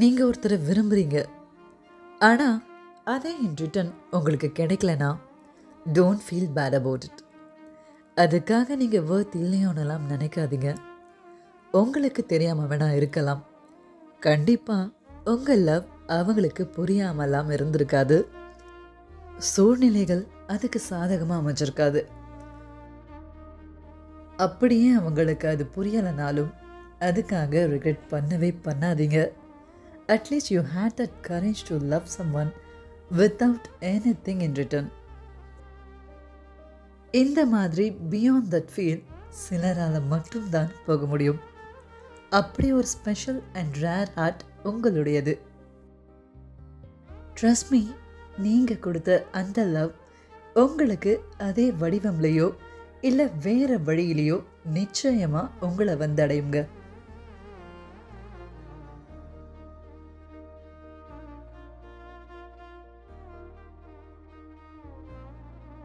நீங்கள் ஒருத்தரை விரும்புகிறீங்க ஆனால் அதே இன் ரிட்டன் உங்களுக்கு கிடைக்கலனா don't feel bad about it அதுக்காக நீங்கள் வேர்த் இல்லையோன்னெல்லாம் நினைக்காதீங்க. உங்களுக்கு தெரியாமல் வேணா இருக்கலாம். கண்டிப்பாக உங்கள் லவ் அவங்களுக்கு புரியாமலாம் இருந்திருக்காது. சூழ்நிலைகள் அதுக்கு சாதகமாக அமைஞ்சிருக்காது. அப்படியே அவங்களுக்கு அது புரியலைனாலும் அதுக்காக ரிக்ரெட் பண்ணவே பண்ணாதீங்க. At least you had that courage to love someone without anything in return இந்த மாதிரி பியாண்ட் தட் ஃபீல் சிலரால் மட்டும்தான் போக முடியும். அப்படி ஒரு ஸ்பெஷல் அண்ட் ரேர் ஹார்ட் உங்களுடையது. ட்ரஸ்ட் மீ நீங்கள் கொடுத்த அந்த லவ் உங்களுக்கு அதே வடிவம்லையோ இல்லை வேறு வழியிலையோ நிச்சயமாக உங்களை வந்தடையுங்க.